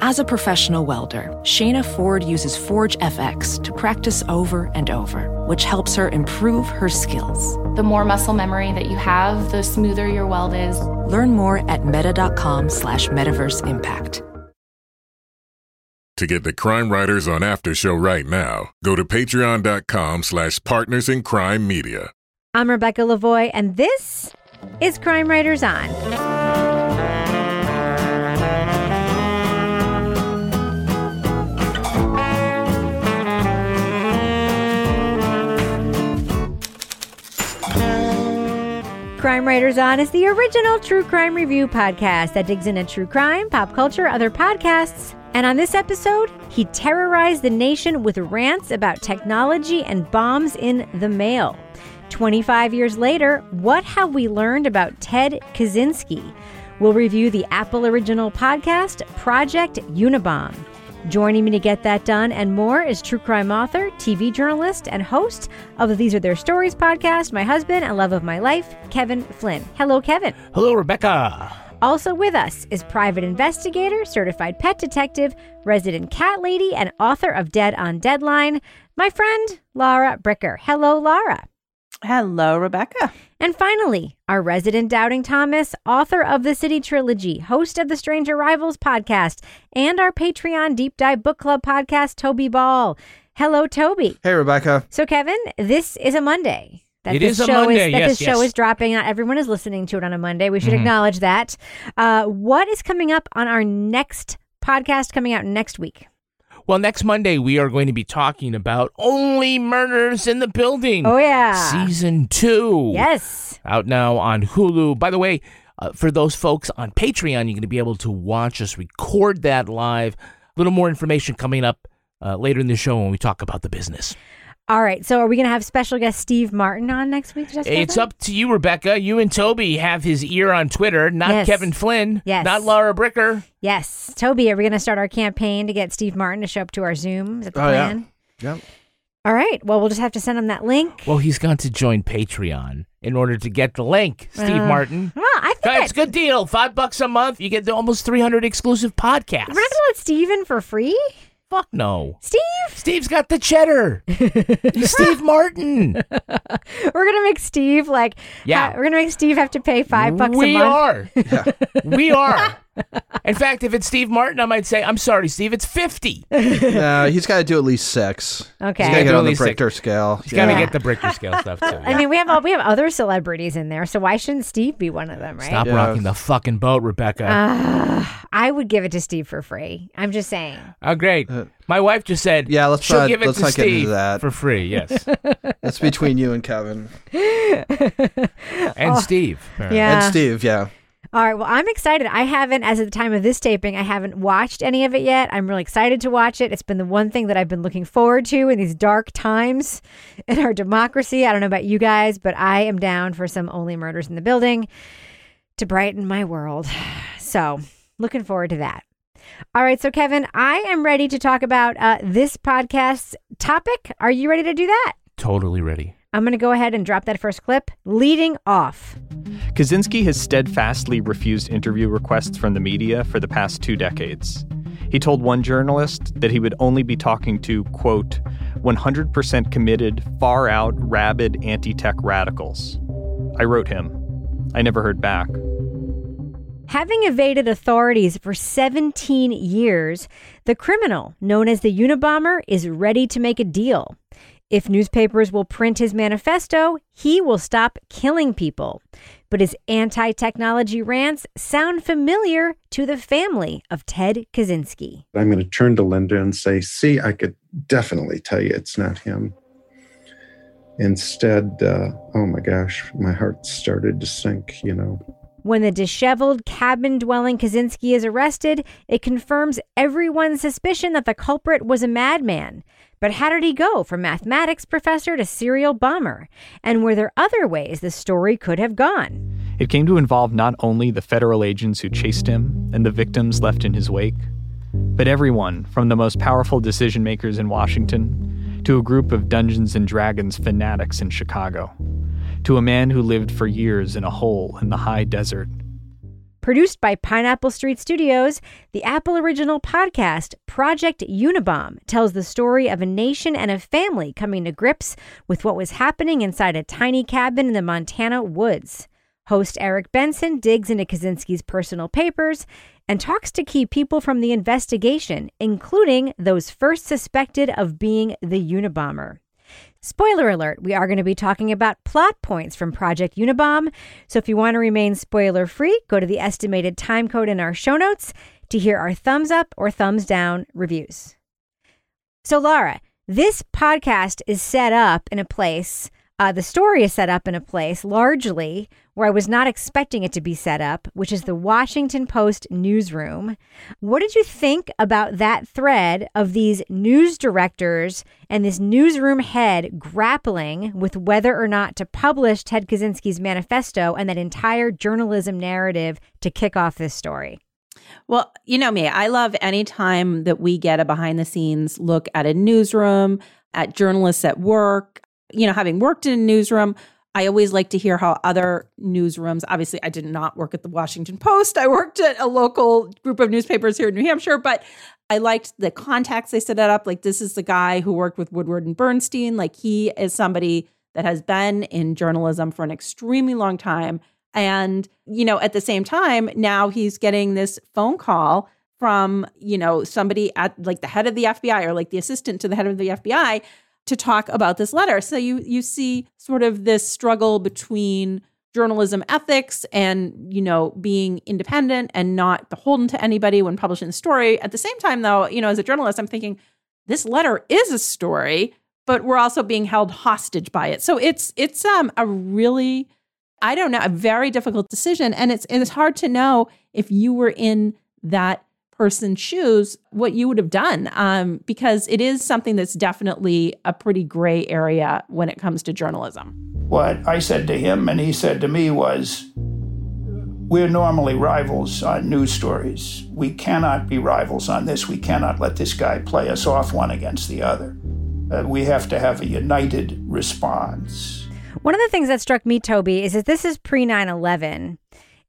As a professional welder, Shayna Ford uses Forge FX to practice over and over, which helps her improve her skills. The more muscle memory that you have, the smoother your weld is. Learn more at meta.com slash metaverse impact. To get the Crime Writers on After Show right now, go to patreon.com slash partners in crime media. I'm Rebecca Lavoie, and this is Crime Writers On. Crime Writers On is the original true crime review podcast that digs into true crime, pop culture, other podcasts. And on this episode, he terrorized the nation with rants about technology and bombs in the mail. 25 years later, what have we learned about Ted Kaczynski? We'll review the Apple original podcast, Project Unabomb. Joining me to get that done and more is true crime author, TV journalist, and host of the These Are Their Stories podcast, my husband and love of my life, Kevin Flynn. Hello, Kevin. Hello, Rebecca. Also with us is private investigator, certified pet detective, resident cat lady, and author of Dead on Deadline, my friend, Laura Bricker. Hello, Laura. Hello, Rebecca. And finally, our resident Doubting Thomas, author of the City Trilogy, host of the Strange Arrivals podcast, and our Patreon Deep Dive Book Club podcast, Toby Ball. Hello, Toby. Hey, Rebecca. So, Kevin, this is a Monday. That It this is a show Monday, Is, that yes, this show is dropping. Not everyone is listening to it on a Monday. We should Mhm. acknowledge that. Uh, what is coming up on our next podcast coming out next week? Well, next Monday, we are going to be talking about Only Murders in the Building. Oh, yeah. Season two. Yes. Out now on Hulu. By the way, uh, for those folks on Patreon, you're going to be able to watch us record that live. A little more information coming up uh, later in the show when we talk about the business. All right. So, are we going to have special guest Steve Martin on next week? Jessica? It's up to you, Rebecca. You and Toby have his ear on Twitter, not Yes. Kevin Flynn, Yes. not Laura Bricker. Yes. Toby, are we going to start our campaign to get Steve Martin to show up to our Zoom? Is that the Oh, yeah. Yep. All right. Well, we'll just have to send him that link. Well, he's got to join Patreon in order to get the link, Steve Uh, Martin. Well, I think Guys, that's good deal. Five bucks a month. You get almost 300 exclusive podcasts. We're not going to let Steve in for free? Fuck no. Steve? Steve's got the cheddar. He's Steve Martin. We're going to make Steve like, Yeah. ha- we're going to make Steve have to pay five bucks we a month. are. We are. In fact, if it's Steve Martin, I might say, I'm sorry, Steve, it's 50. No, he's got to do at least six. Okay. He's got gotta get do on at the least six. Richter scale. He's got to Yeah. get the Bricker scale stuff, too. I mean, we have all, we have other celebrities in there, so why shouldn't Steve be one of them, right? Stop Yeah. rocking the fucking boat, Rebecca. I would give it to Steve for free. I'm just saying. oh, great. Uh, My wife just said, Yeah, let's she'll not- give it let's to not get into Steve that. for free. Yes. That's between you and Kevin. And Steve. Oh. Yeah. And Steve, yeah. All right. Well, I'm excited. I haven't, as of the time of this taping, I haven't watched any of it yet. I'm really excited to watch it. It's been the one thing that I've been looking forward to in these dark times in our democracy. I don't know about you guys, but I am down for some Only Murders in the Building to brighten my world. So, looking forward to that. All right. So, Kevin, I am ready to talk about uh, this podcast's topic. Are you ready to do that? Totally ready. I'm going to go ahead and drop that first clip. Leading off. Kaczynski has steadfastly refused interview requests from the media for the past two decades. He told one journalist that he would only be talking to, quote, 100% committed, far out, rabid anti tech radicals. I wrote him. I never heard back. Having evaded authorities for 17 years, the criminal, known as the Unabomber, is ready to make a deal. If newspapers will print his manifesto, he will stop killing people. But his anti technology rants sound familiar to the family of Ted Kaczynski. I'm going to turn to Linda and say, see, I could definitely tell you it's not him. Instead, uh, oh my gosh, my heart started to sink, you know. When the disheveled cabin dwelling Kaczynski is arrested, it confirms everyone's suspicion that the culprit was a madman. But how did he go from mathematics professor to serial bomber? And were there other ways the story could have gone? It came to involve not only the federal agents who chased him and the victims left in his wake, but everyone from the most powerful decision makers in Washington to a group of Dungeons and Dragons fanatics in Chicago, to a man who lived for years in a hole in the high desert. Produced by Pineapple Street Studios, the Apple original podcast Project Unabomb tells the story of a nation and a family coming to grips with what was happening inside a tiny cabin in the Montana woods. Host Eric Benson digs into Kaczynski's personal papers and talks to key people from the investigation, including those first suspected of being the Unabomber. Spoiler alert, we are going to be talking about plot points from Project Unabomb. So if you want to remain spoiler free, go to the estimated time code in our show notes to hear our thumbs up or thumbs down reviews. So, Laura, this podcast is set up in a place uh, the story is set up in a place largely where I was not expecting it to be set up, which is the Washington Post newsroom. What did you think about that thread of these news directors and this newsroom head grappling with whether or not to publish Ted Kaczynski's manifesto and that entire journalism narrative to kick off this story? Well, you know me, I love any time that we get a behind the scenes look at a newsroom, at journalists at work, you know, having worked in a newsroom, I always like to hear how other newsrooms, obviously, I did not work at the Washington Post. I worked at a local group of newspapers here in New Hampshire, but I liked the contacts they set it up. Like, this is the guy who worked with Woodward and Bernstein. Like, he is somebody that has been in journalism for an extremely long time. And, you know, at the same time, now he's getting this phone call from, you know, somebody at like the head of the FBI or like the assistant to the head of the FBI to talk about this letter. So you you see sort of this struggle between journalism ethics and you know being independent and not beholden to anybody when publishing the story. At the same time though, you know as a journalist I'm thinking this letter is a story, but we're also being held hostage by it. So it's it's um a really I don't know, a very difficult decision and it's it's hard to know if you were in that person's shoes what you would have done um, because it is something that's definitely a pretty gray area when it comes to journalism. What I said to him and he said to me was, We're normally rivals on news stories. We cannot be rivals on this. We cannot let this guy play us off one against the other. Uh, we have to have a united response. One of the things that struck me, Toby, is that this is pre 9 11.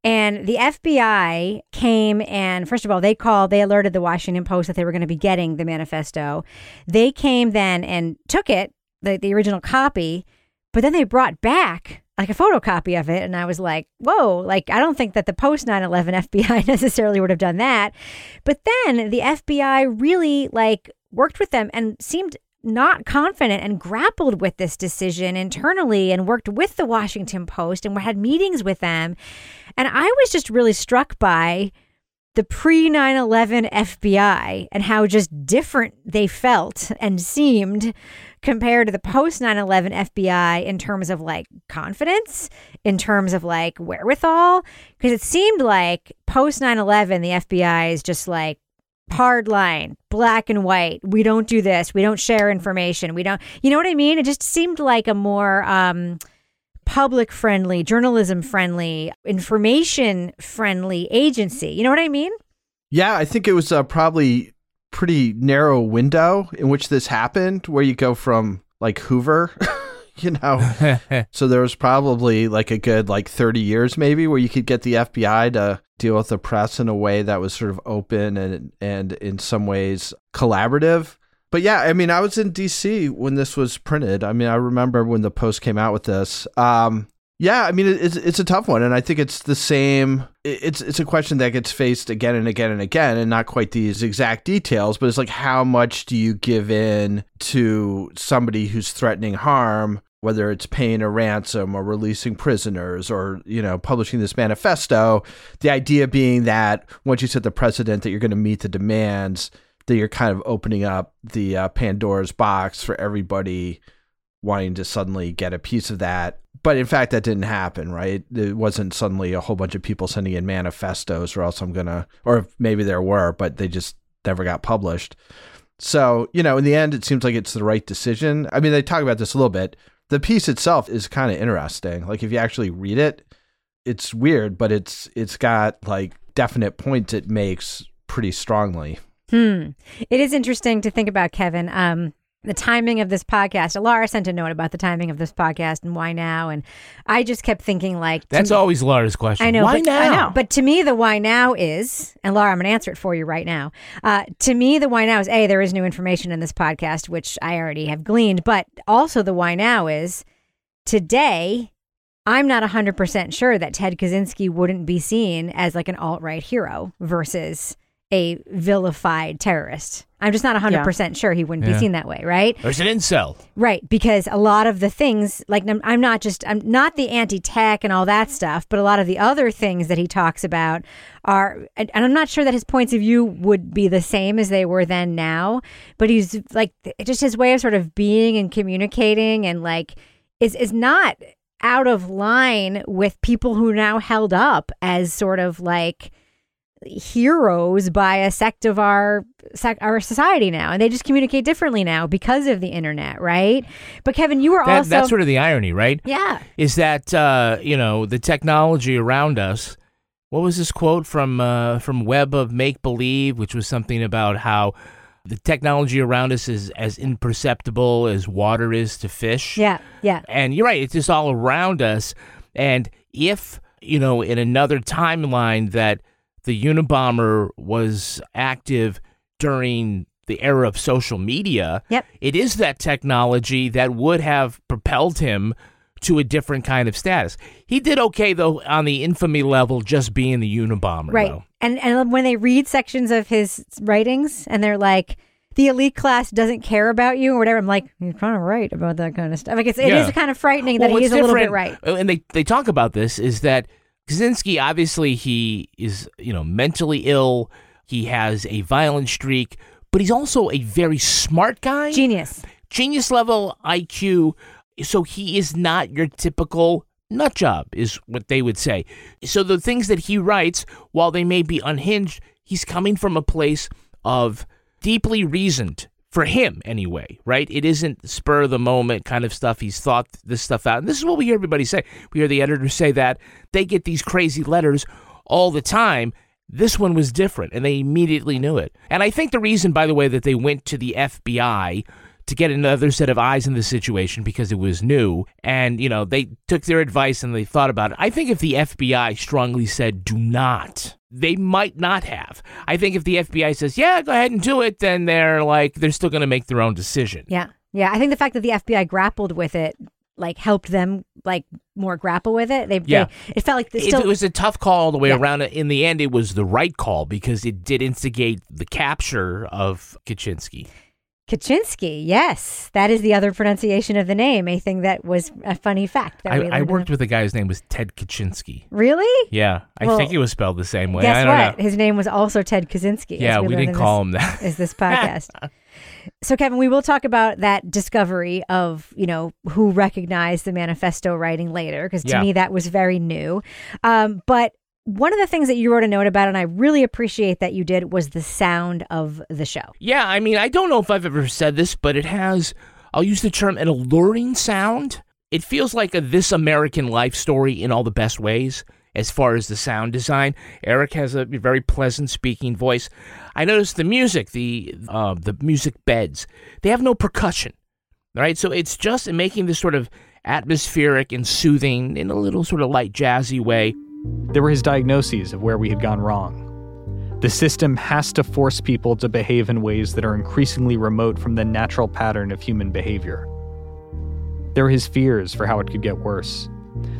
And the FBI came and, first of all, they called, they alerted the Washington Post that they were going to be getting the manifesto. They came then and took it, the, the original copy, but then they brought back like a photocopy of it. And I was like, whoa, like, I don't think that the post 9 11 FBI necessarily would have done that. But then the FBI really like worked with them and seemed not confident and grappled with this decision internally and worked with the Washington Post and had meetings with them. And I was just really struck by the pre 9 11 FBI and how just different they felt and seemed compared to the post 9 11 FBI in terms of like confidence, in terms of like wherewithal. Because it seemed like post 9 11, the FBI is just like, hard line, black and white. We don't do this. We don't share information. We don't, you know what I mean? It just seemed like a more um, public friendly, journalism friendly, information friendly agency. You know what I mean? Yeah, I think it was uh, probably pretty narrow window in which this happened, where you go from like Hoover. you know so there was probably like a good like 30 years maybe where you could get the FBI to deal with the press in a way that was sort of open and and in some ways collaborative. But yeah, I mean, I was in DC when this was printed. I mean, I remember when the post came out with this. Um, yeah, I mean, it's it's a tough one, and I think it's the same. It's it's a question that gets faced again and again and again, and not quite these exact details, but it's like how much do you give in to somebody who's threatening harm whether it's paying a ransom or releasing prisoners or you know publishing this manifesto the idea being that once you set the precedent that you're going to meet the demands that you're kind of opening up the uh, pandora's box for everybody wanting to suddenly get a piece of that. But in fact, that didn't happen, right? It wasn't suddenly a whole bunch of people sending in manifestos, or else I'm gonna, or maybe there were, but they just never got published. So, you know, in the end, it seems like it's the right decision. I mean, they talk about this a little bit. The piece itself is kind of interesting. Like if you actually read it, it's weird, but it's it's got like definite points it makes pretty strongly. Hmm. It is interesting to think about, Kevin. Um, the timing of this podcast. Laura sent a note about the timing of this podcast and why now. And I just kept thinking, like, That's to, always Laura's question. I know. Why but, now? I know. But to me, the why now is, and Laura, I'm going to answer it for you right now. Uh, to me, the why now is A, there is new information in this podcast, which I already have gleaned. But also, the why now is today, I'm not 100% sure that Ted Kaczynski wouldn't be seen as like an alt right hero versus a vilified terrorist. I'm just not 100% sure he wouldn't Yeah. be seen that way, right? There's an incel. Right, because a lot of the things, like I'm- I'm not just, I'm not the anti-tech and all that stuff, but a lot of the other things that he talks about are, and and I'm not sure that his points of view would be the same as they were then now, but he's like, just his way of sort of being and communicating and like, is is not out of line with people who are now held up as sort of like heroes by a sect of our sec- our society now and they just communicate differently now because of the internet right but kevin you were That, also that's sort of the irony, right? yeah Is that uh, you know the technology around us? What was this quote from uh, from Web of Make Believe, which was something about how the technology around us is as imperceptible as water is to fish. yeah yeah And you're right, it's just all around us. And if, you know, in another timeline that the Unabomber was active during the era of social media, Yep. it is that technology that would have propelled him to a different kind of status. He did okay though on the infamy level just being the Unabomber. right though. and and when they read sections of his writings and they're like the elite class doesn't care about you or whatever i'm like you're kind of right about that kind of stuff like it's, it Yeah. is kind of frightening Well, that he's a little bit right And they they talk about this is that Kaczynski obviously he is you know mentally ill. He has a violent streak, but he's also a very smart guy, genius genius level IQ. So he is not your typical nut job, is what they would say. So the things that he writes, while they may be unhinged, he's coming from a place of deeply reasoned for him anyway, right? It isn't spur of the moment kind of stuff. He's thought this stuff out. And this is what we hear everybody say. We hear the editors say that they get these crazy letters all the time. This one was different and they immediately knew it. And I think the reason, by the way, that they went to the FBI to get another set of eyes in the situation because it was new and you know they took their advice and they thought about it i think if the fbi strongly said do not they might not have i think if the fbi says yeah go ahead and do it then they're like they're still going to make their own decision Yeah. Yeah. I think the fact that the FBI grappled with it like helped them like more grapple with it. They, Yeah. they it felt like they It- still it was a tough call all the way Yeah. around. In the end, it was the right call because it did instigate the capture of Kaczynski. Kaczynski. Yes, that is the other pronunciation of the name. A thing that was a funny fact. That I, I worked with a guy whose name was Ted Kaczynski. Really? Yeah, I Well, think it was spelled the same way. Guess I don't what? know. His name was also Ted Kaczynski. Yeah, we learned didn't call this- him that. Is this podcast? so, Kevin, we will talk about that discovery of you know who recognized the manifesto writing later, because to Yeah. me that was very new. Um, but one of the things that you wrote a note about, and I really appreciate that you did, was the sound of the show. Yeah, I mean, I don't know if I've ever said this, but it has, I'll use the term, an alluring sound. It feels like a This American Life story in all the best ways as far as the sound design. Eric has a very pleasant speaking voice. I noticed the music, the uh, the music beds, they have no percussion, right? So it's just making this sort of atmospheric and soothing in a little sort of light jazzy way. There were his diagnoses of where we had gone wrong. The system has to force people to behave in ways that are increasingly remote from the natural pattern of human behavior. There are his fears for how it could get worse.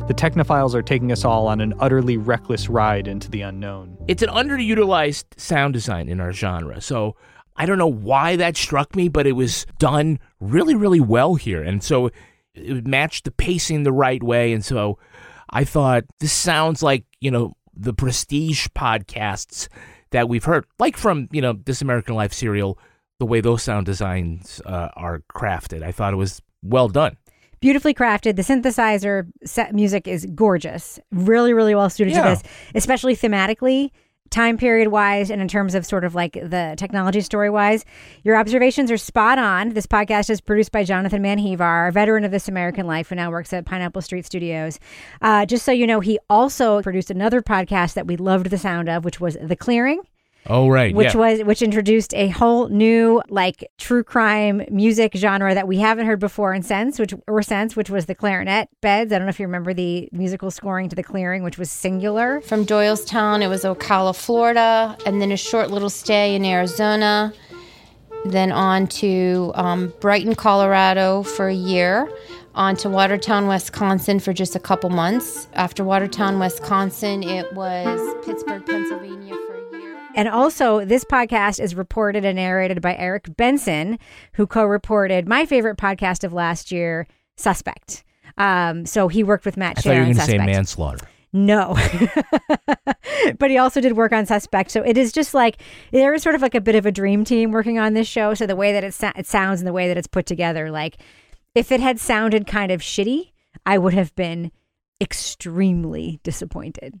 The technophiles are taking us all on an utterly reckless ride into the unknown. it's an underutilized sound design in our genre. So I don't know why that struck me, but it was done really, really well here. And so it matched the pacing the right way. And so I thought this sounds like, you know, the prestige podcasts that we've heard, like from, you know, This American Life serial, the way those sound designs uh, are crafted. I thought it was well done. beautifully crafted. The synthesizer set music is gorgeous. Really, really well suited Yeah. to this, especially thematically, time period wise, and in terms of sort of like the technology story wise. Your observations are spot on. This podcast is produced by Jonathan Menjivar, a veteran of This American Life, who now works at Pineapple Street Studios. Uh, just so you know, he also produced another podcast that we loved the sound of, which was The Clearing Oh, right. which yeah. was which introduced a whole new like true crime music genre that we haven't heard before and since which or since which was the clarinet beds i don't know if you remember the musical scoring to the clearing which was singular From Doylestown, it was Ocala, Florida, and then a short little stay in Arizona. Then on to um, Brighton, Colorado for a year. On to Watertown, Wisconsin for just a couple months. After Watertown, Wisconsin, it was Pittsburgh, Pennsylvania for a year. And also this podcast is reported and narrated by eric benson who co-reported my favorite podcast of last year suspect um, so he worked with matt I thought you were on going to say Suspect. manslaughter. No. but he also did work on Suspect. So it is just like there is sort of like a bit of a dream team working on this show. So the way that it, sa- it sounds and the way that it's put together, like if it had sounded kind of shitty, I would have been extremely disappointed.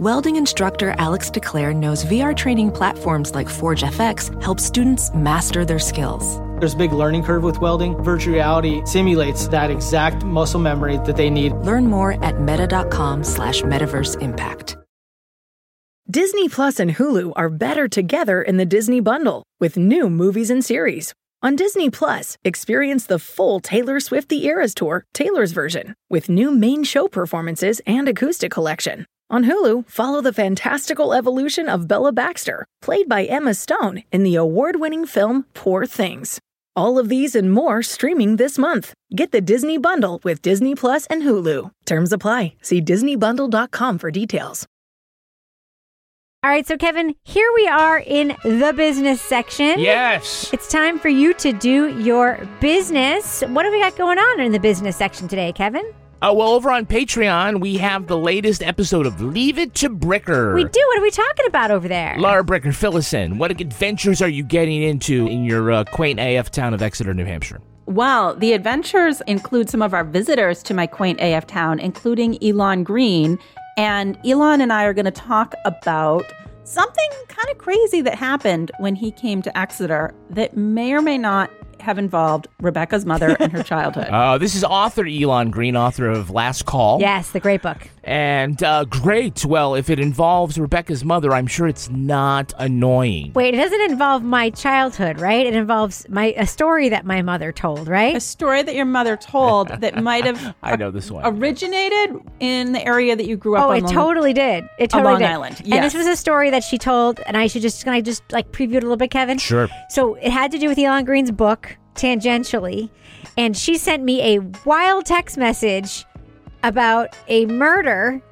Welding instructor Alex DeClaire knows VR training platforms like Forge FX help students master their skills. There's a big learning curve with welding. Virtual reality simulates that exact muscle memory that they need. Learn more at meta.com slash metaverse impact. Disney Plus and Hulu are better together in the Disney Bundle with new movies and series. On Disney Plus, experience the full Taylor Swift The Eras Tour, Taylor's version, with new main show performances and acoustic collection. On Hulu, follow the fantastical evolution of Bella Baxter, played by Emma Stone in the award winning film Poor Things. All of these and more streaming this month. Get the Disney Bundle with Disney Plus and Hulu. Terms apply. See DisneyBundle.com for details. All right, so Kevin, here we are in the business section. Yes. It's time for you to do your business. What have we got going on in the business section today, Kevin? Uh, well, over on Patreon, we have the latest episode of Leave It to Bricker. We do. What are we talking about over there? Laura Bricker, fill us in. What adventures are you getting into in your uh, quaint AF town of Exeter, New Hampshire? Well, the adventures include some of our visitors to my quaint AF town, including Elon Green. And Elon and I are going to talk about something kind of crazy that happened when he came to Exeter that may or may not have involved Rebecca's mother and her childhood. Uh, this is author Elon Green, author of Last Call. Yes, the great book. And uh, great. Well, if it involves Rebecca's mother, I'm sure it's not annoying. Wait, it doesn't involve my childhood, right? It involves my a story that my mother told, right? A story that your mother told that might have I know this one. originated in the area that you grew up Oh, on. it Long- totally did. It on totally Long did. Island, And this was a story that she told, and I should just can I just like preview it a little bit, Kevin? Sure. So it had to do with Elon Green's book, tangentially, and she sent me a wild text message about a murder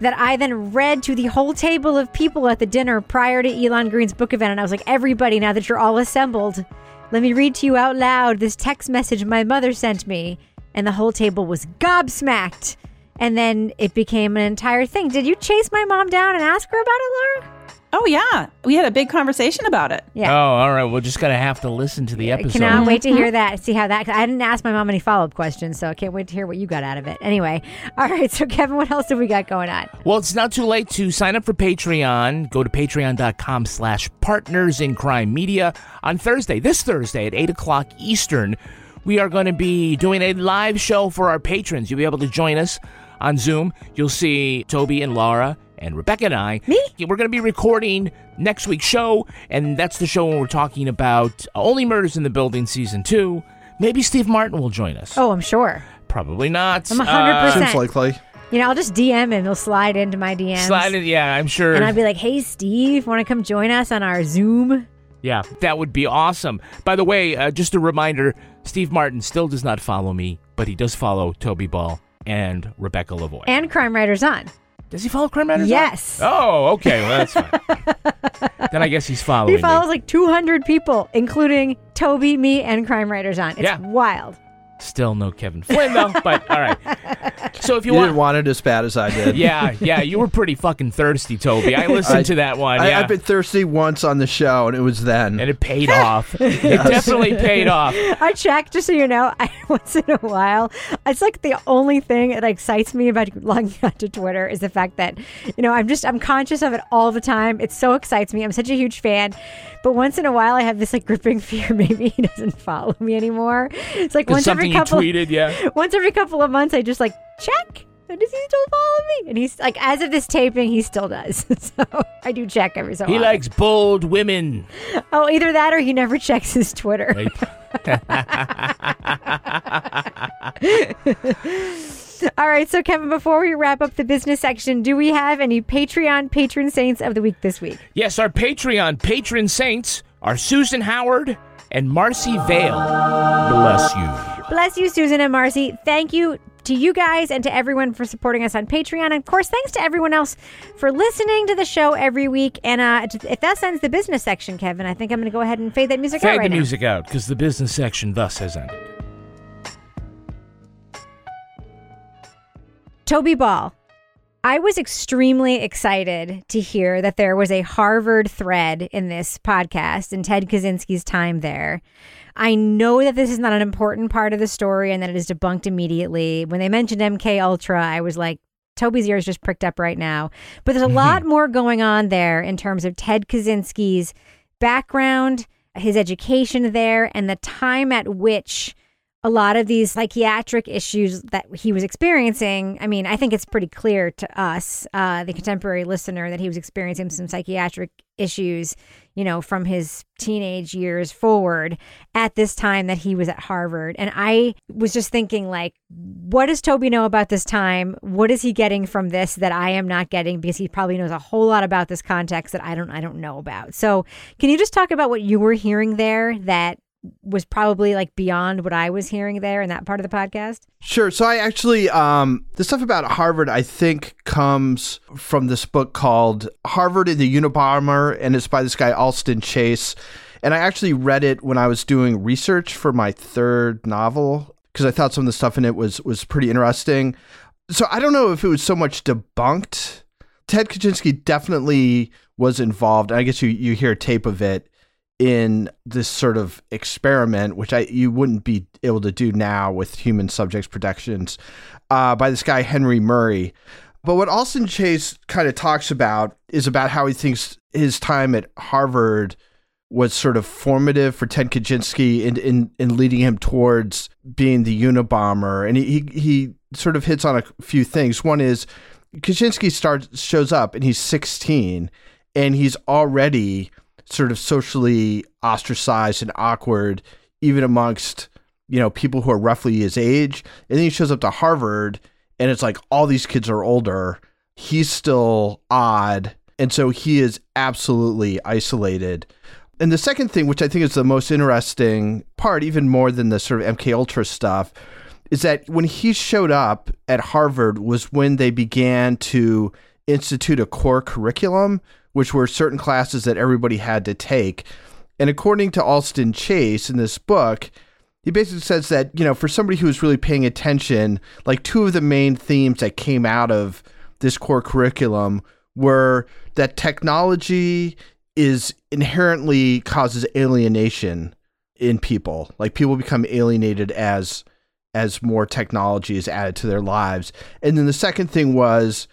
that I then read to the whole table of people at the dinner prior to Elon Green's book event. And I was like, everybody, now that you're all assembled, let me read to you out loud this text message my mother sent me. And the whole table was gobsmacked. And then it became an entire thing. Did you chase my mom down and ask her about it, Laura? Oh yeah, we had a big conversation about it. Yeah. Oh, all right. We're just going to have to listen to the episode. I cannot wait to hear mm-hmm. that. See how that. 'cause I didn't ask my mom any follow up questions, so I can't wait to hear what you got out of it. Anyway, all right. So Kevin, what else have we got going on? Well, it's not too late to sign up for Patreon. Go to patreon.com slash partners in crime media. On Thursday, this Thursday at 8 o'clock Eastern, we are going to be doing a live show for our patrons. You'll be able to join us on Zoom. You'll see Toby and Laura and Rebecca and I. Me? We're going to be recording next week's show, and that's the show when we're talking about Only Murders in the Building Season 2. Maybe Steve Martin will join us. Oh, I'm sure. Probably not. I'm 100%. Seems likely. You know, I'll just DM him. He'll slide into my DMs. Slide it, yeah, I'm sure. And I'd be like, "Hey, Steve, want to come join us on our Zoom?" Yeah, that would be awesome. By the way, uh, just a reminder Steve Martin still does not follow me, but he does follow Toby Ball and Rebecca Lavoie. And Crime Writers On. Does he follow Crime Writers? On? Yes. Oh, okay. Well, that's fine. then I guess he's following He me. follows like 200 people, including Toby, me, and Crime Writers On. It's Yeah. wild. Still no Kevin Flynn though, but all right. So if you, You want, didn't want it as bad as I did. yeah, yeah, you were pretty fucking thirsty, Toby. I listened I- to that one. I, yeah. I've been thirsty once on the show, and it was then. and it paid off. It definitely paid off. I check just so you know. I, once in a while, it's like the only thing that excites me about logging onto Twitter is the fact that you know I'm just I'm conscious of it all the time. It so excites me. I'm such a huge fan, but once in a while I have this like gripping fear. Maybe he doesn't follow me anymore. It's like once every you couple tweeted, yeah. once every couple of months I just like check. Does he still follow me? And he's like, as of this taping, he still does. so I do check every so He often. likes bold women. Oh, either that or he never checks his Twitter. All right, so Kevin, before we wrap up the business section, do we have any Patreon patron saints of the week this week? Yes, our Patreon patron saints are Susan Howard and Marcy Vale. Bless you. Bless you, Susan and Marcy. Thank you to you guys and to everyone for supporting us on Patreon. And of course, thanks to everyone else for listening to the show every week. And uh, if that ends the business section, Kevin, I think I'm going to go ahead and fade that music out Fade right the now. music out because the business section thus has ended. Toby Ball. I was extremely excited to hear that there was a Harvard thread in this podcast and Ted Kaczynski's time there. I know that this is not an important part of the story and that it is debunked immediately. When they mentioned MK Ultra, I was like, Toby's ears just pricked up right now. But there's a mm-hmm. lot more going on there in terms of Ted Kaczynski's background, his education there, and the time at which a lot of these psychiatric issues that he was experiencing. I mean, I think it's pretty clear to us, uh, the contemporary listener, that he was experiencing some psychiatric issues, you know, from his teenage years forward at this time that he was at Harvard. And I was just thinking, like, what does Toby know about this time? What is he getting from this that I am not getting? Because he probably knows a whole lot about this context that I don't, I don't know about. So, can you just talk about what you were hearing there that was probably like beyond what I was hearing there in that part of the podcast? Sure. So I actually, um, the stuff about Harvard, I think, comes from this book called Harvard and the Unabomber, and it's by this guy Alston Chase. And I actually read it when I was doing research for my third novel because I thought some of the stuff in it was was pretty interesting. So I don't know if it was so much debunked. Ted Kaczynski definitely was involved. I guess you you hear a tape of it in this sort of experiment, which I you wouldn't be able to do now with human subjects protections, uh, by this guy Henry Murray. But what Alston Chase kind of talks about is about how he thinks his time at Harvard was sort of formative for Ted Kaczynski in, in, in leading him towards being the Unabomber. And he, he, he sort of hits on a few things. One is Kaczynski starts shows up and he's 16 and he's already sort of socially ostracized and awkward even amongst you know people who are roughly his age. And then he shows up to Harvard and it's like all these kids are older. He's still odd and so he is absolutely isolated. And the second thing which i think is the most interesting part even more than the sort of mk ultra stuff is that when he showed up at Harvard was when they began to institute a core curriculum, which were certain classes that everybody had to take. And according to Alston Chase in this book, he basically says that, you know, for somebody who was really paying attention, like two of the main themes that came out of this core curriculum were that technology is inherently causes alienation in people. Like people become alienated as as more technology is added to their lives. And then the second thing was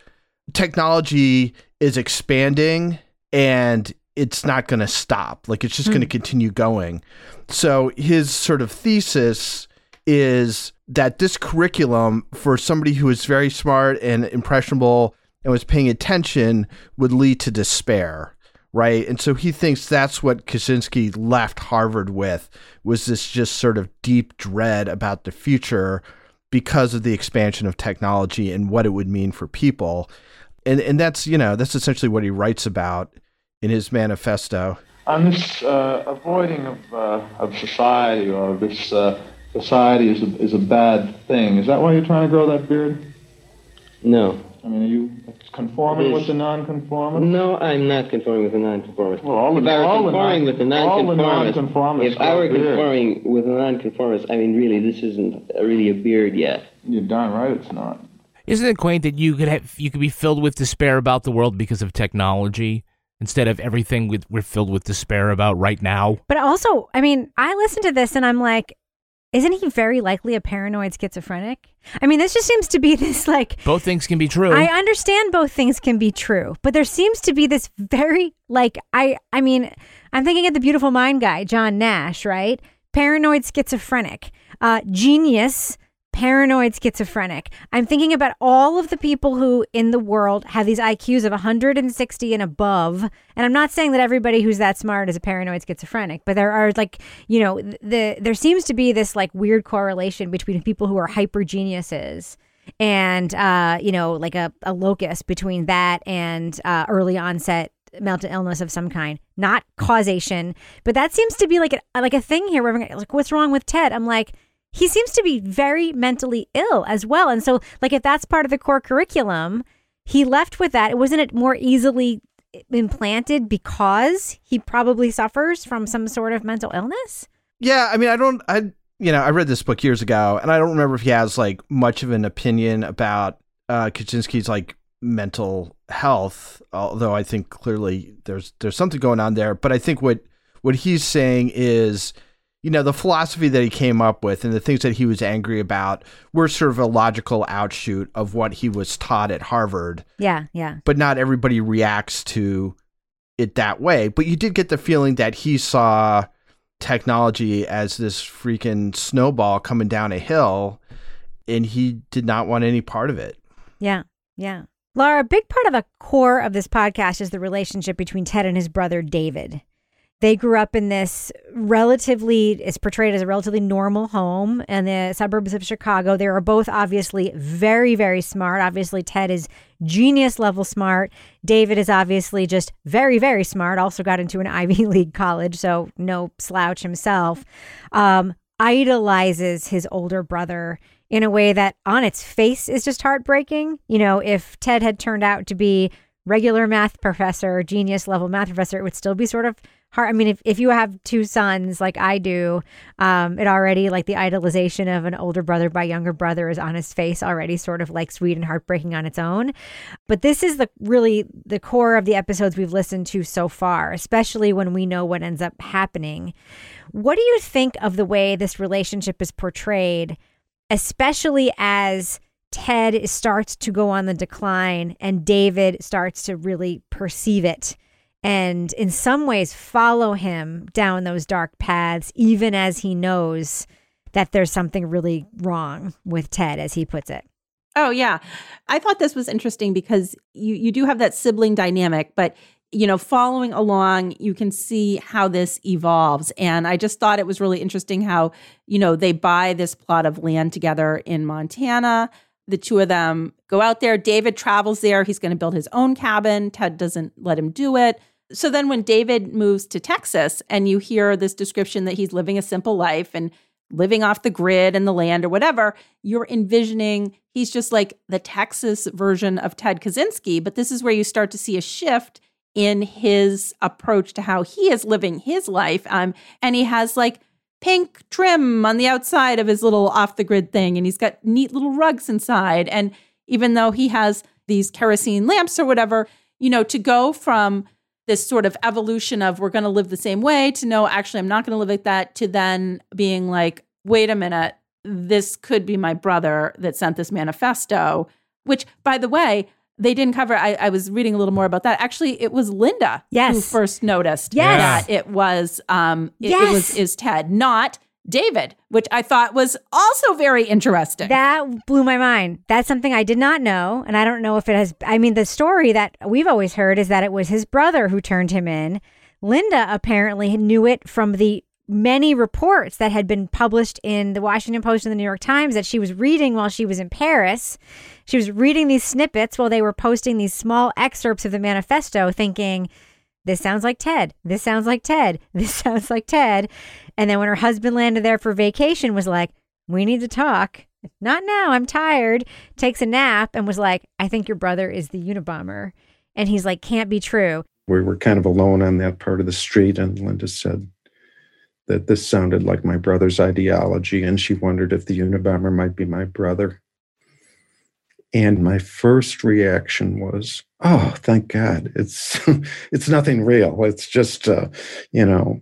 technology is expanding and it's not going to stop. Like it's just going to hmm. continue going. So his sort of thesis is that this curriculum for somebody who is very smart and impressionable and was paying attention would lead to despair right? And so he thinks that's what Kaczynski left Harvard with was this just sort of deep dread about the future because of the expansion of technology and what it would mean for people. And and that's, you know, that's essentially what he writes about in his manifesto. on this uh, avoiding of, uh, of society or this uh, society is a, is a bad thing. Is that why you're trying to grow that beard? No. I mean, are you conforming Yes. with the nonconformist? No, I'm not conforming with the nonconformist. Well, all the- if I were all the conforming non- with the all the nonconformist, nonconformists if I were grow beards. conforming with a nonconformist, I mean, really, this isn't really a beard yet. You're darn right it's not. Isn't it quaint that you could have you could be filled with despair about the world because of technology instead of everything with, we're filled with despair about right now? But also, I mean, I listen to this and I'm like, isn't he very likely a paranoid schizophrenic? I mean, this just seems to be this like Both things can be true. I understand both things can be true, but there seems to be this very like I I mean, I'm thinking of the beautiful mind guy, John Nash, right? Paranoid schizophrenic. Uh genius paranoid schizophrenic. I'm thinking about all of the people who in the world have these IQs of 160 and above. And I'm not saying that everybody who's that smart is a paranoid schizophrenic, but there are like, you know, the there seems to be this like weird correlation between people who are hyper geniuses and uh, you know, like a, a locus between that and uh, early onset mental illness of some kind. Not causation, but that seems to be like a like a thing here. Where like, what's wrong with Ted? I'm like, he seems to be very mentally ill as well. And so, like, if that's part of the core curriculum, he left with that. Wasn't it more easily implanted because he probably suffers from some sort of mental illness? Yeah, I mean, I don't, I, you know, I read this book years ago, and I don't remember if he has like much of an opinion about uh, Kaczynski's like mental health. Although I think clearly there's there's something going on there. But I think what what he's saying is, you know, the philosophy that he came up with and the things that he was angry about were sort of a logical outshoot of what he was taught at Harvard. Yeah, yeah. But not everybody reacts to it that way. But you did get the feeling that he saw technology as this freaking snowball coming down a hill and he did not want any part of it. Yeah, yeah. Laura, a big part of the core of this podcast is the relationship between Ted and his brother David. They grew up in this relatively, it's portrayed as a relatively normal home in the suburbs of Chicago. They are both obviously very, very smart. Obviously, Ted is genius level smart. David is obviously just very, very smart. Also got into an Ivy League college, so no slouch himself. Um, idolizes his older brother in a way that on its face is just heartbreaking. You know, if Ted had turned out to be regular math professor, genius level math professor, it would still be sort of hard. I mean, if, if you have two sons like I do, um, it already like the idolization of an older brother by younger brother is on his face already sort of like sweet and heartbreaking on its own. But this is the really the core of the episodes we've listened to so far, especially when we know what ends up happening. What do you think of the way this relationship is portrayed, especially as Ted starts to go on the decline and David starts to really perceive it and in some ways follow him down those dark paths, even as he knows that there's something really wrong with Ted, as he puts it. Oh yeah. I thought this was interesting because you you do have that sibling dynamic, but you know, following along, you can see how this evolves. And I just thought it was really interesting how, you know, they buy this plot of land together in Montana. The two of them go out there. David travels there. He's going to build his own cabin. Ted doesn't let him do it. So then when David moves to Texas and you hear this description that he's living a simple life and living off the grid and the land or whatever, you're envisioning he's just like the Texas version of Ted Kaczynski. But this is where you start to see a shift in his approach to how he is living his life. Um, and he has like pink trim on the outside of his little off the grid thing, and he's got neat little rugs inside. And even though he has these kerosene lamps or whatever, you know, to go from this sort of evolution of we're going to live the same way to no, actually, I'm not going to live like that to then being like, wait a minute, this could be my brother that sent this manifesto, which, by the way, they didn't cover. I, I was reading a little more about that. Actually, it was Linda yes. who first noticed Yes. that it was um it, it was is Ted, not David, which I thought was also very interesting. That blew my mind. That's something I did not know. And I don't know if it has, I mean, the story that we've always heard is that it was his brother who turned him in. Linda apparently knew it from the many reports that had been published in the Washington Post and the New York Times that she was reading while she was in Paris. She was reading these snippets while they were posting these small excerpts of the manifesto, thinking, This sounds like Ted. This sounds like Ted. This sounds like Ted. And then when her husband landed there for vacation, was like, we need to talk. Not now. I'm tired. Takes a nap and was like, I think your brother is the Unabomber. And he's like, can't be true. We were kind of alone on that part of the street, and Linda said that this sounded like my brother's ideology, and she wondered if the Unabomber might be my brother. And my first reaction was, "Oh, thank God! It's it's nothing real. It's just, uh, you know,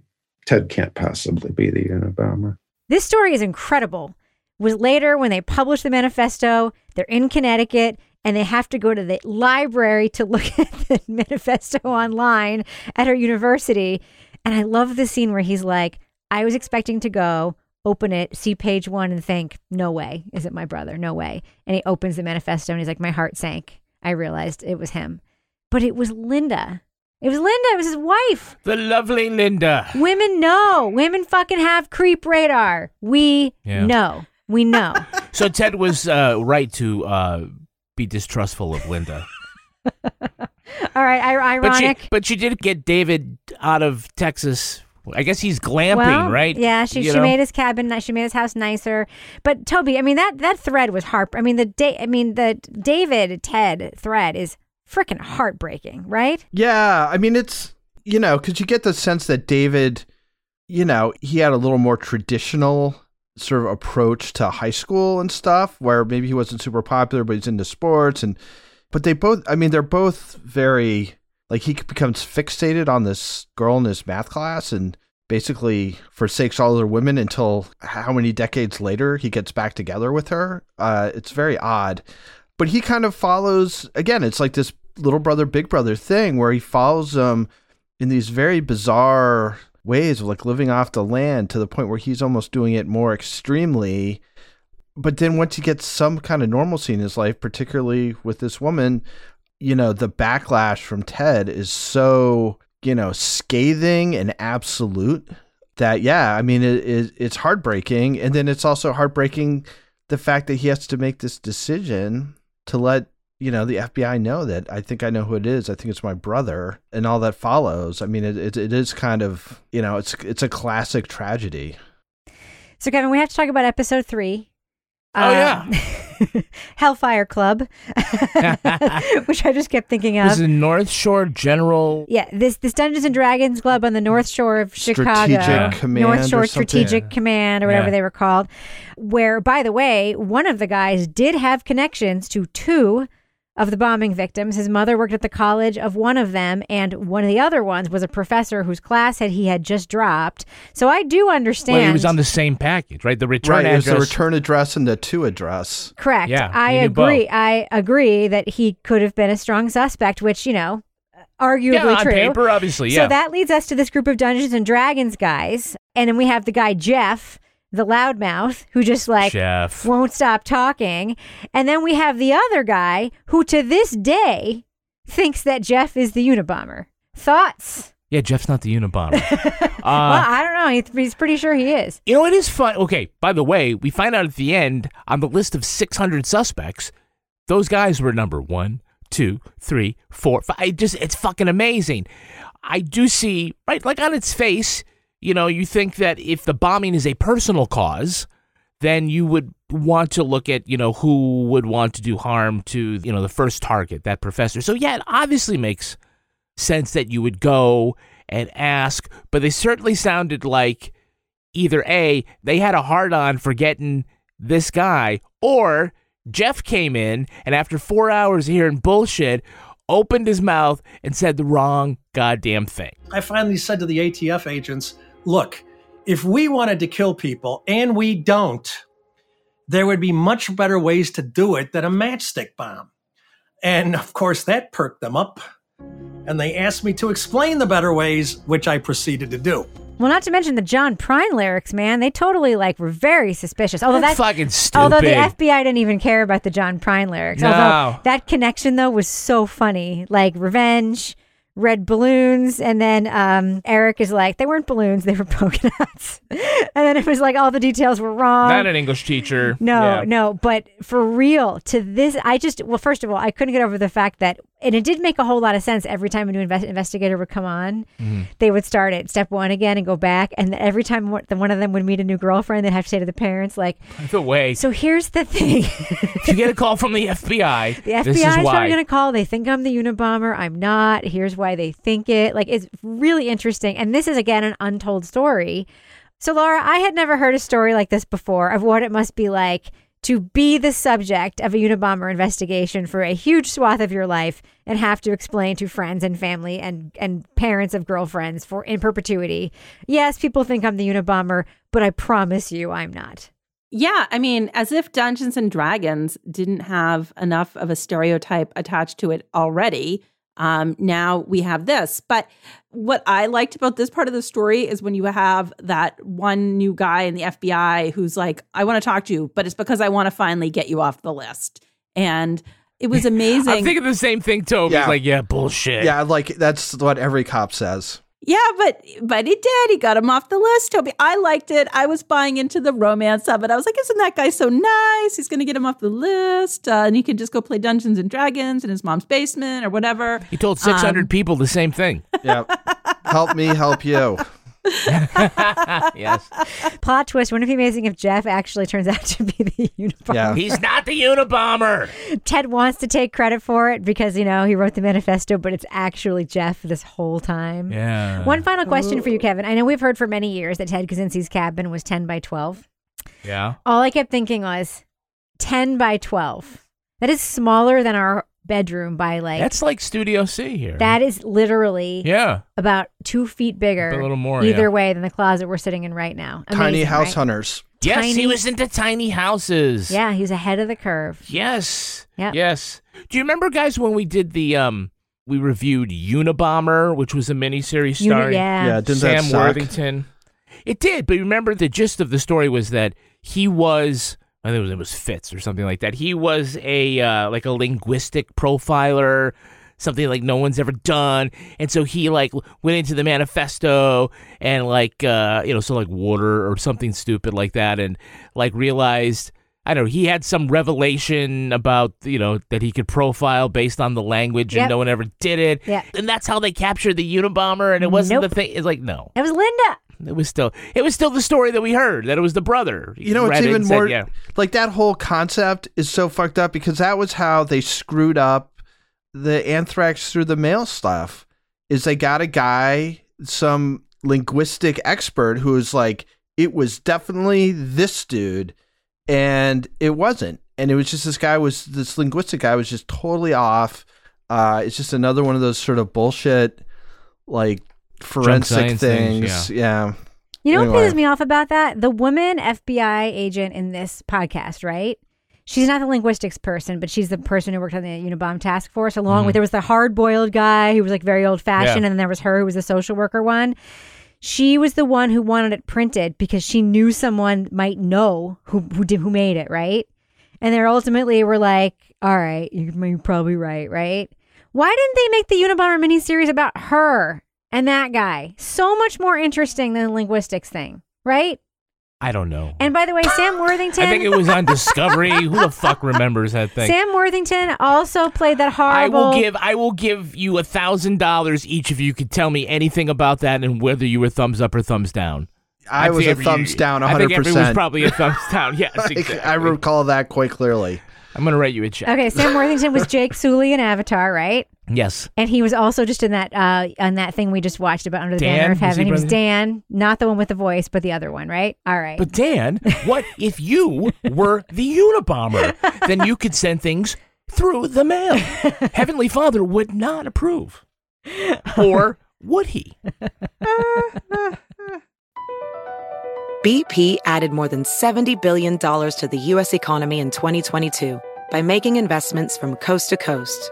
Ted can't possibly be the Unabomber." This story is incredible. Was later when they publish the manifesto, they're in Connecticut and they have to go to the library to look at the manifesto online at her university. And I love the scene where he's like, I was expecting to go, open it, see page one, and think, no way, is it my brother? No way. And he opens the manifesto and he's like, my heart sank. I realized it was him. But it was Linda. It was Linda. It was his wife. The lovely Linda. Women know. Women fucking have creep radar. We Yeah. know. We know. So Ted was uh, right to uh, be distrustful of Linda. All right. I- But she, ironic. but she did get David out of Texas. I guess he's glamping, well, right? Yeah, she, You she know? made his cabin nice. She made his house nicer. But Toby, I mean that that thread was heart. I mean the day. I mean the David Ted thread is freaking heartbreaking, right? Yeah, I mean it's you know because you get the sense that David, you know, he had a little more traditional sort of approach to high school and stuff, where maybe he wasn't super popular, but he's into sports and. But they both, I mean, they're both very like he becomes fixated on this girl in his math class and basically forsakes all other women until how many decades later he gets back together with her. Uh, it's very odd but he kind of follows again it's like this little brother big brother thing where he follows them in these very bizarre ways of like living off the land to the point where he's almost doing it more extremely. But then once he gets some kind of normalcy in his life particularly with this woman you know the backlash from ted is so you know scathing and absolute that yeah i mean it, it, it's heartbreaking. And then it's also heartbreaking the fact that he has to make this decision to let you know the FBI know that I think I know who it is. I think it's my brother, and all that follows. I mean, it it, it is kind of you know it's it's a classic tragedy. So Kevin, we have to talk about episode three. Oh, uh, yeah, Hellfire Club, which I just kept thinking of. This of. is North Shore General. Yeah, this this Dungeons and Dragons Club on the North Shore of Chicago, Strategic Command North Shore something. Strategic Command or whatever Yeah. they were called. Where, by the way, one of the guys did have connections to two of the bombing victims. His mother worked at the college of one of them, and one of the other ones was a professor whose class had he had just dropped. So I do understand. Well, he was on the same package, right? The return right, it was address. the return address and the to address. Correct. Yeah, I agree. both. I agree that he could have been a strong suspect, which, you know, arguably Yeah, on true. paper, obviously, yeah. So that leads us to this group of Dungeons and Dragons guys. And then we have the guy Jeff, the loudmouth, who just like Jeff. won't stop talking. And then we have the other guy who to this day thinks that Jeff is the Unabomber. Thoughts? Yeah, Jeff's not the Unabomber. well, uh, I don't know. He's, he's pretty sure he is. you know, it is fun. Okay, by the way, we find out at the end on the list of 600 suspects, those guys were number one, two, three, four, five. It just, it's fucking amazing. I do see, right, like on its face, you know, you think that if the bombing is a personal cause, then you would want to look at, you know, who would want to do harm to, you know, the first target, that professor. So, yeah, it obviously makes sense that you would go and ask, but they certainly sounded like either A, they had a hard on for getting this guy, or Jeff came in and after four hours of hearing bullshit, opened his mouth and said the wrong goddamn thing. I finally said to the ATF agents, look, if we wanted to kill people and we don't, there would be much better ways to do it than a matchstick bomb. And of course, that perked them up. And they asked me to explain the better ways, which I proceeded to do. Well, not to mention the John Prine lyrics, man. They totally like were very suspicious. Although That's that fucking stupid. Although the FBI didn't even care about the John Prine lyrics. No. Although that connection though was so funny. Like revenge, red balloons, and then um, Eric is like, they weren't balloons, they were polka dots. and then it was like all the details were wrong. Not an English teacher. No, Yeah. no, but for real, to this, I just, well, first of all, I couldn't get over the fact that and it did make a whole lot of sense every time a new invest- investigator would come on mm-hmm. they would start at step one again and go back and every time one one of them would meet a new girlfriend they'd have to say to the parents like By the way, so here's the thing if you get a call from the FBI, the this FBI is is why. probably going to call. They think I'm the Unabomber. I'm not. Here's why they think it. Like, it's really interesting. And this is, again, an untold story. So, Laura, I had never heard a story like this before of what it must be like to be the subject of a Unabomber investigation for a huge swath of your life and have to explain to friends and family and, and parents of girlfriends for in perpetuity. Yes, people think I'm the Unabomber, but I promise you I'm not. Yeah, I mean, as if Dungeons and Dragons didn't have enough of a stereotype attached to it already. Um, now we have this. But what I liked about this part of the story is when you have that one new guy in the FBI who's like, I want to talk to you, but it's because I want to finally get you off the list. And it was amazing. I'm thinking the same thing, Toby's Yeah. like, yeah, bullshit. Yeah, like that's what every cop says. Yeah, but but he did. He got him off the list, Toby. I liked it. I was buying into the romance of it. I was like, isn't that guy so nice? He's going to get him off the list, uh, and he can just go play Dungeons and Dragons in his mom's basement or whatever. He told 600 Um, people the same thing. Yeah. help me, help you. yes. Plot twist wouldn't it be amazing if Jeff actually turns out to be the Unabomber? Yeah. He's not the Unabomber. Ted wants to take credit for it because, you know, he wrote the manifesto, but it's actually Jeff this whole time. Yeah. One final question for you, Kevin. I know we've heard for many years that Ted Kaczynski's cabin was 10 by 12. Yeah. All I kept thinking was 10 by 12. That is smaller than our bedroom by like. That's like Studio C here. that is literally yeah. about two feet bigger. A little more, Either yeah. way than the closet we're sitting in right now. Tiny house right? hunters. Yes, he was into tiny houses. Yeah, he's ahead of the curve. Yes. Yep. Yes. Do you remember, guys, when we did the um, we reviewed Unabomber, which was a miniseries Uni- starring yeah. Yeah, didn't Sam suck? Worthington? It did, but remember the gist of the story was that he was. I think it was, it was Fitz or something like that. He was a uh, like a linguistic profiler, something like no one's ever done, and so he like went into the manifesto and like uh, you know so like water or something stupid like that, and like realized I don't know he had some revelation about you know that he could profile based on the language, Yep. and no one ever did it, Yeah. and that's how they captured the Unabomber, and it wasn't Nope. the thing. It's like no. It was Linda. It was still it was still the story that we heard that it was the brother. You know, it's it even and said, more yeah. like that whole concept is so fucked up because that was how they screwed up the anthrax through the mail stuff. Is they got a guy, some linguistic expert, who was like, it was definitely this dude, and it wasn't, and it was just this guy was this linguistic guy was just totally off. Uh, it's just another one of those sort of bullshit, like forensic things, things. yeah. You know what pisses me off about that? The woman FBI agent in this podcast, right? She's not the linguistics person, but she's the person who worked on the Unabomb task force. Along with there was the hard boiled guy who was like very old fashioned, Mm-hmm. Yeah. and then there was her who was the social worker one. She was the one who wanted it printed because she knew someone might know who who did who made it, right? And they ultimately were like, "All right, you're, you're probably right, right? Why didn't they make the Unabomber miniseries about her and that guy? So much more interesting than the linguistics thing, right? I don't know. And by the way, Sam Worthington. I think it was on Discovery. Who the fuck remembers that thing? Sam Worthington also played that horrible. I will give I will give you a thousand dollars each of you could tell me anything about that and whether you were thumbs up or thumbs down. I was a every- thumbs down, I think everyone was probably a thumbs down. Yes, Like, exactly. I recall that quite clearly. I'm gonna write you a check. Okay, Sam Worthington was Jake Sully in Avatar, right? Yes. And he was also just in that uh on that thing we just watched about Under the Dan? Banner of Was he Heaven. He was? Dan, not the one with the voice, but the other one, right? All right. But Dan, what if you were the Unabomber? then you could send things through the mail. Heavenly Father would not approve. Or would he? BP added more than $70 billion to the U.S. economy in 2022 by making investments from coast to coast.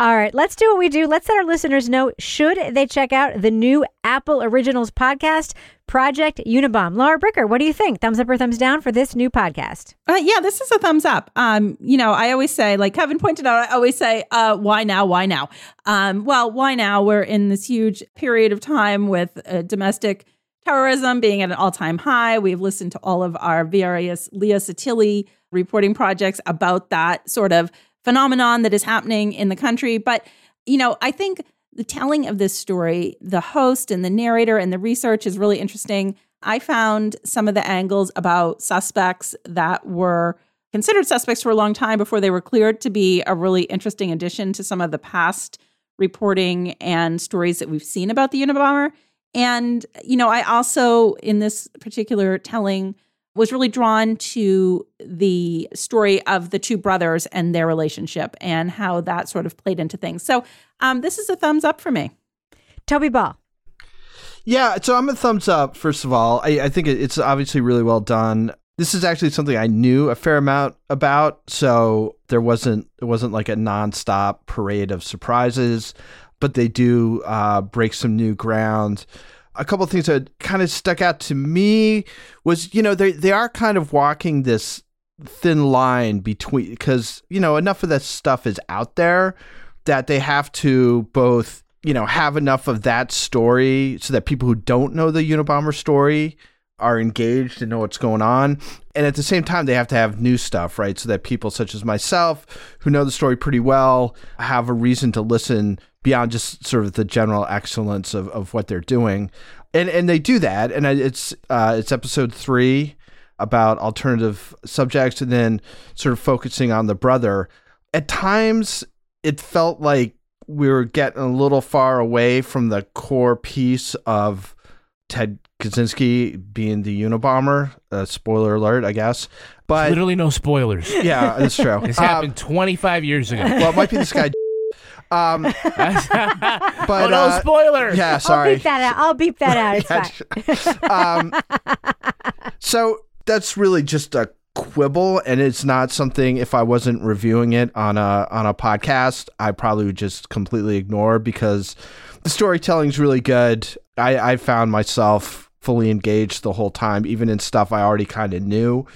All right, let's do what we do. Let's let our listeners know should they check out the new Apple Originals podcast, Project Unabomb. Lauren Bricker, what do you think? Thumbs up or thumbs down for this new podcast? Uh, yeah, this is a thumbs up. Um, you know, I always say, like Kevin pointed out, I always say, uh, why now? Why now? Um, well, why now? We're in this huge period of time with uh, domestic terrorism being at an all time high. We've listened to all of our various Leah Sottile reporting projects about that sort of phenomenon that is happening in the country. But, you know, I think the telling of this story, the host and the narrator and the research is really interesting. I found some of the angles about suspects that were considered suspects for a long time before they were cleared to be a really interesting addition to some of the past reporting and stories that we've seen about the Unabomber. And, you know, I also, in this particular telling, was really drawn to the story of the two brothers and their relationship and how that sort of played into things. So um, this is a thumbs up for me. Toby Ball. Yeah, so I'm a thumbs up. First of all, I, I think it's obviously really well done. This is actually something I knew a fair amount about, so there wasn't it wasn't like a nonstop parade of surprises, but they do uh, break some new ground a couple of things that kind of stuck out to me was you know they they are kind of walking this thin line between because you know enough of that stuff is out there that they have to both you know have enough of that story so that people who don't know the Unabomber story are engaged and know what's going on. And at the same time they have to have new stuff right? So that people such as myself who know the story pretty well have a reason to listen beyond just sort of the general excellence of, of what they're doing. And and they do that, and it's uh, it's episode three about alternative subjects, and then sort of focusing on the brother. At times, it felt like we were getting a little far away from the core piece of Ted Kaczynski being the Unabomber. Uh, spoiler alert, I guess. But literally no spoilers. Yeah, that's true. this happened um, 25 years ago. Well, it might be this guy um, but oh, no uh, spoiler. Yeah, sorry. I'll beep that out. I'll beep that out. It's fine. um, so that's really just a quibble, and it's not something. If I wasn't reviewing it on a on a podcast, I probably would just completely ignore because the storytelling is really good. I, I found myself fully engaged the whole time, even in stuff I already kind of knew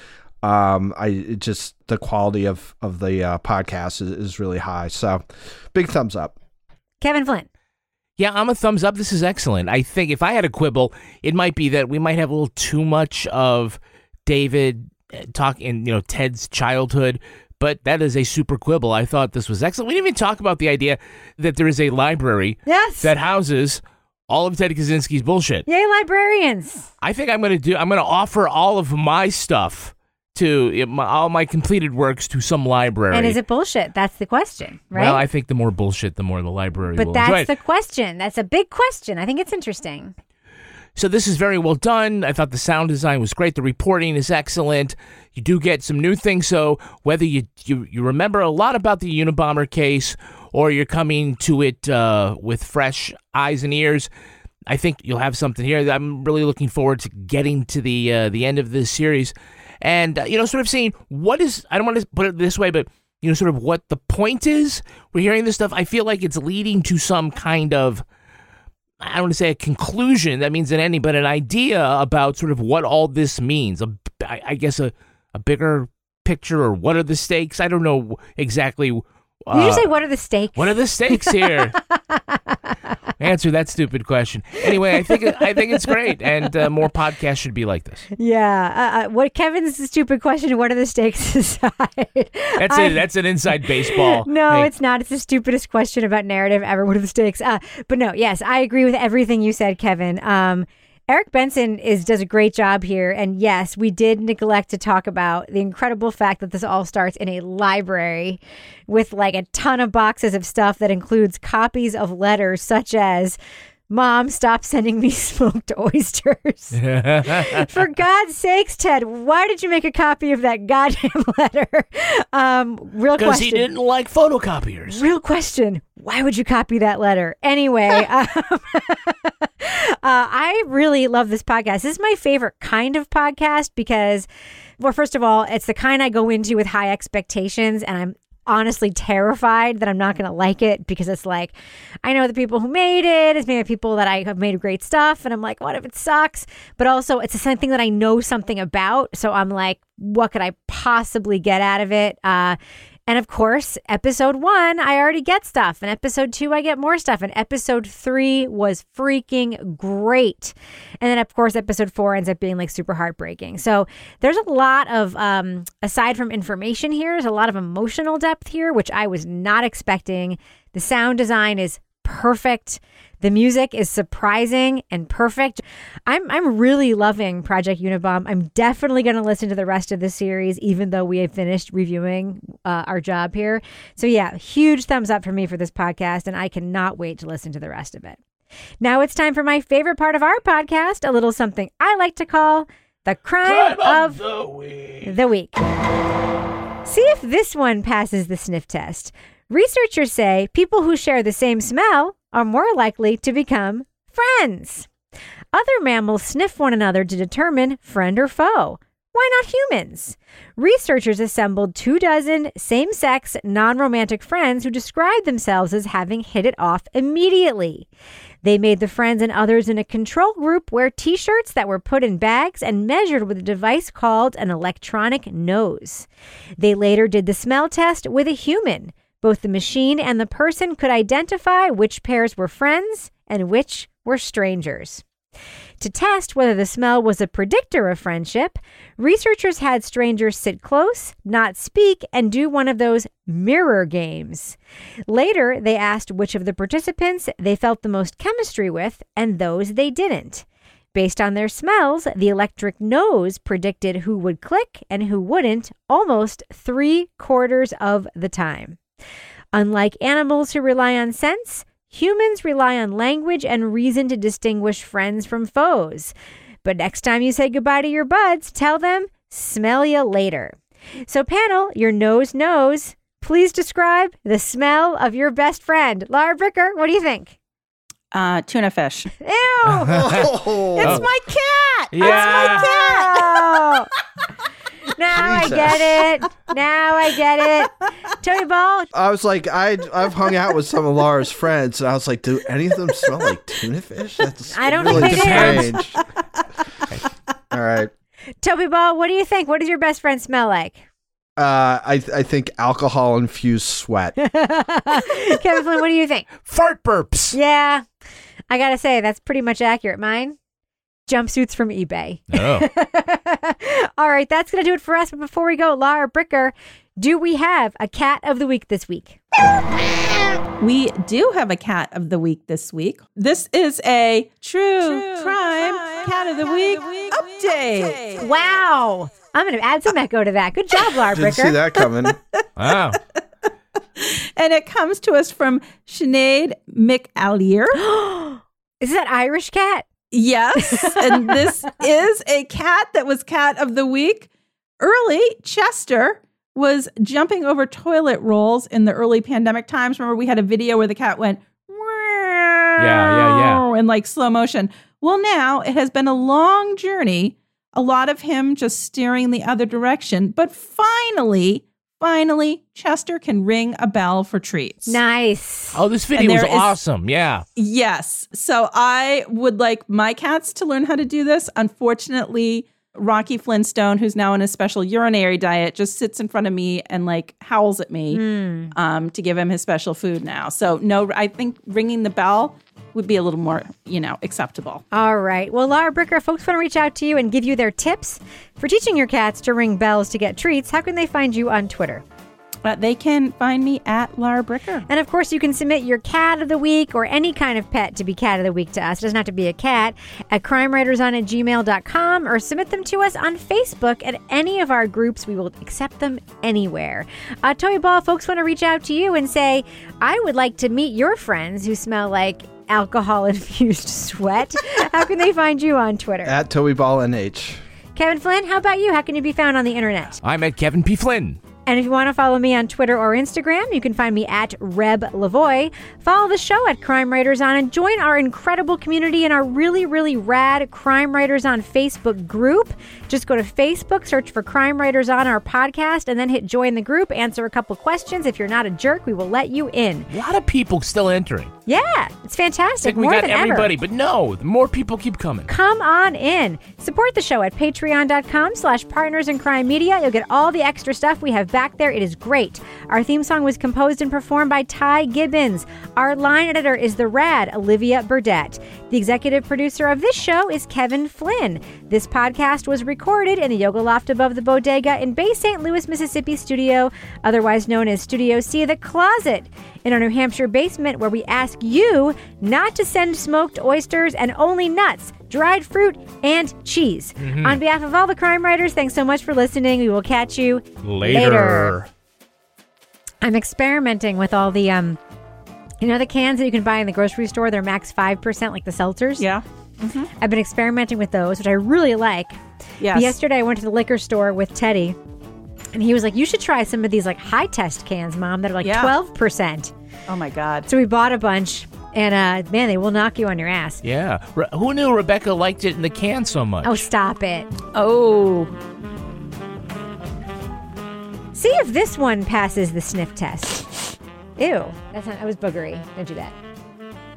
um, I just the quality of of the uh, podcast is, is really high. So, big thumbs up. Kevin Flynn. Yeah, I'm a thumbs up. This is excellent. I think if I had a quibble, it might be that we might have a little too much of David uh, talk in you know Ted's childhood. But that is a super quibble. I thought this was excellent. We didn't even talk about the idea that there is a library yes. that houses all of Ted Kaczynski's bullshit. Yay, librarians! I think I'm going to do. I'm going to offer all of my stuff to my, all my completed works to some library. And is it bullshit? That's the question, right? Well, I think the more bullshit, the more the library but that's the question. That's a big question. I think it's interesting. So this is very well done. I thought the sound design was great. The reporting is excellent. You do get some new things. So whether you you, you remember a lot about the Unabomber case or you're coming to it uh, with fresh eyes and ears, I think you'll have something here. I'm really looking forward to getting to the uh, the end of this series and uh, you know, sort of saying what is I don't want to put it this way, but you know, sort of what the point is. We're hearing this stuff. I feel like it's leading to some kind of I don't want to say a conclusion. That means an ending, but an idea about sort of what all this means. A, I guess a a bigger picture or what are the stakes? I don't know exactly. Did uh, you say what are the stakes? What are the stakes here? Answer that stupid question. Anyway, I think I think it's great, and uh, more podcasts should be like this. Yeah. Uh, uh, what Kevin's stupid question? What are the stakes aside? That's I- it. That's an inside baseball. No, Hey, it's not. It's the stupidest question about narrative ever. What are the stakes? Uh, but no, yes, I agree with everything you said, Kevin. Um, Eric Benson is does a great job here, and yes, we did neglect to talk about the incredible fact that this all starts in a library with like a ton of boxes of stuff that includes copies of letters such as. Mom, stop sending me smoked oysters. For God's sakes, Ted, why did you make a copy of that goddamn letter? Um, real Because he didn't like photocopiers. Real question. Why would you copy that letter? Anyway, um, uh, I really love this podcast. This is my favorite kind of podcast because, well, first of all, it's the kind I go into with high expectations, and I'm honestly terrified that I'm not going to like it because it's like, I know the people who made it, it's made maybe people that I have made great stuff, and I'm like, what if it sucks? But also, it's the same thing that I know something about. So I'm like, what could I possibly get out of it? Uh, and of course, episode one, I already get stuff. And episode two, I get more stuff. And episode three was freaking great. And then, of course, episode four ends up being like super heartbreaking. So there's a lot of, um, aside from information here, there's a lot of emotional depth here, which I was not expecting. The sound design is perfect. The music is surprising and perfect. I'm I'm really loving Project Unabomb. I'm definitely going to listen to the rest of the series, even though we have finished reviewing uh, our job here. So yeah, huge thumbs up for me for this podcast, and I cannot wait to listen to the rest of it. Now it's time for my favorite part of our podcast, a little something I like to call the crime, of, the week. the week. See if this one passes the sniff test. Researchers say people who share the same smell are more likely to become friends. Other mammals sniff one another to determine friend or foe. Why not humans? Researchers assembled two dozen same sex, non romantic friends who described themselves as having hit it off immediately. They made the friends and others in a control group wear t shirts that were put in bags and measured with a device called an electronic nose. They later did the smell test with a human. Both the machine and the person could identify which pairs were friends and which were strangers. To test whether the smell was a predictor of friendship, researchers had strangers sit close, not speak, and do one of those mirror games. Later, they asked which of the participants they felt the most chemistry with and those they didn't. Based on their smells, the electric nose predicted who would click and who wouldn't almost three quarters of the time. Unlike animals who rely on sense, humans rely on language and reason to distinguish friends from foes. But next time you say goodbye to your buds, tell them, smell ya later. So, panel, your nose knows. Please describe the smell of your best friend. Lauren Bricker, what do you think? Uh, tuna fish. Ew! Oh. It's my cat. Yeah. It's my cat. Now I get it. Now I get it. Tony Ball, I was like, I I've hung out with some of Laura's friends, and I was like, do any of them smell like tuna fish? That's I don't really think they do. strange. All right. Toby Ball, what do you think? What does your best friend smell like? Uh, I I think alcohol infused sweat. Kevin Flynn, what do you think? Fart burps. Yeah, I gotta say that's pretty much accurate. Mine, jumpsuits from eBay. Oh. All right, that's gonna do it for us. But before we go, Lauren Bricker, do we have a cat of the week this week? We do have a cat of the week this week. This is a true, crime, cat of the week update. Wow, I'm gonna add some echo to that. Good job, Laura Didn't see that coming. Wow. And it comes to us from Sinead McAleer. Is that Irish cat? Yes. and this is a cat that was cat of the week. Early, Chester was jumping over toilet rolls in the early pandemic times. Remember, we had a video where the cat went, Yeah, yeah, yeah. in like slow motion. Well, now it has been a long journey, a lot of him just steering the other direction. But finally, finally, Chester can ring a bell for treats. Nice. Oh, this video was there is- awesome. Yeah. Yes. So I would like my cats to learn how to do this. Unfortunately, Rocky Flintstone, who's now on a special urinary diet, just sits in front of me and like howls at me Hmm. um, to give him his special food now. So no, I think ringing the bell would be a little more, you know, acceptable. All right. Well, Lauren Bricker, folks want to reach out to you and give you their tips for teaching your cats to ring bells to get treats. How can they find you on Twitter? Uh, they can find me at Lauren Bricker. And of course, you can submit your cat of the week or any kind of pet to be cat of the week to us. It doesn't have to be a cat at crimewriterson at gmail.com or submit them to us on Facebook at any of our groups. We will accept them anywhere. Uh, Toby Ball, folks want to reach out to you and say, I would like to meet your friends who smell like alcohol infused sweat. How can they find you on Twitter? At Toby Ball NH. Kevin Flynn, how about you? How can you be found on the internet? I'm at Kevin P. Flynn. And if you want to follow me on Twitter or Instagram, you can find me at Reb Lavoie. Follow the show at Crime Writers On and join our incredible community in our really, really rad Crime Writers On Facebook group. Just go to Facebook, search for Crime Writers On our podcast, and then hit join the group. Answer a couple questions. If you're not a jerk, we will let you in. A lot of people still entering. Yeah, it's fantastic. We More got than everybody, ever. but no, the more people keep coming. Come on in. Support the show at patreon.com slash partners in crime media. You'll get all the extra stuff we have back there. It is great. Our theme song was composed and performed by Ty Gibbons. Our line editor is the rad Olivia Burdett. The executive producer of this show is Kevin Flynn. This podcast was recorded in the Yoga Loft above the Bodega in Bay St. Louis, Mississippi studio, otherwise known as Studio C, the closet in our New Hampshire basement, where we ask you not to send smoked oysters and only nuts, dried fruit, and cheese. Mhm. On behalf of all the crime writers, thanks so much for listening. We will catch you Later. I'm experimenting with all the um you know the cans that you can buy in the grocery store, they're max 5% like the seltzers? Yeah. I've been experimenting with those, which I really like. Yes. Yesterday I went to the liquor store with Teddy and he was like, "You should try some of these like high test cans, mom, that are like Yeah. 12%." Oh my God. So we bought a bunch and uh man, they will knock you on your ass. Yeah. Re- who knew Rebecca liked it in the can so much? Oh, stop it. Oh. See if this one passes the sniff test. Ew, that's not, that was boogery. Don't do that.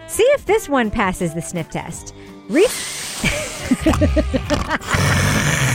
See if this one passes the sniff test. Re-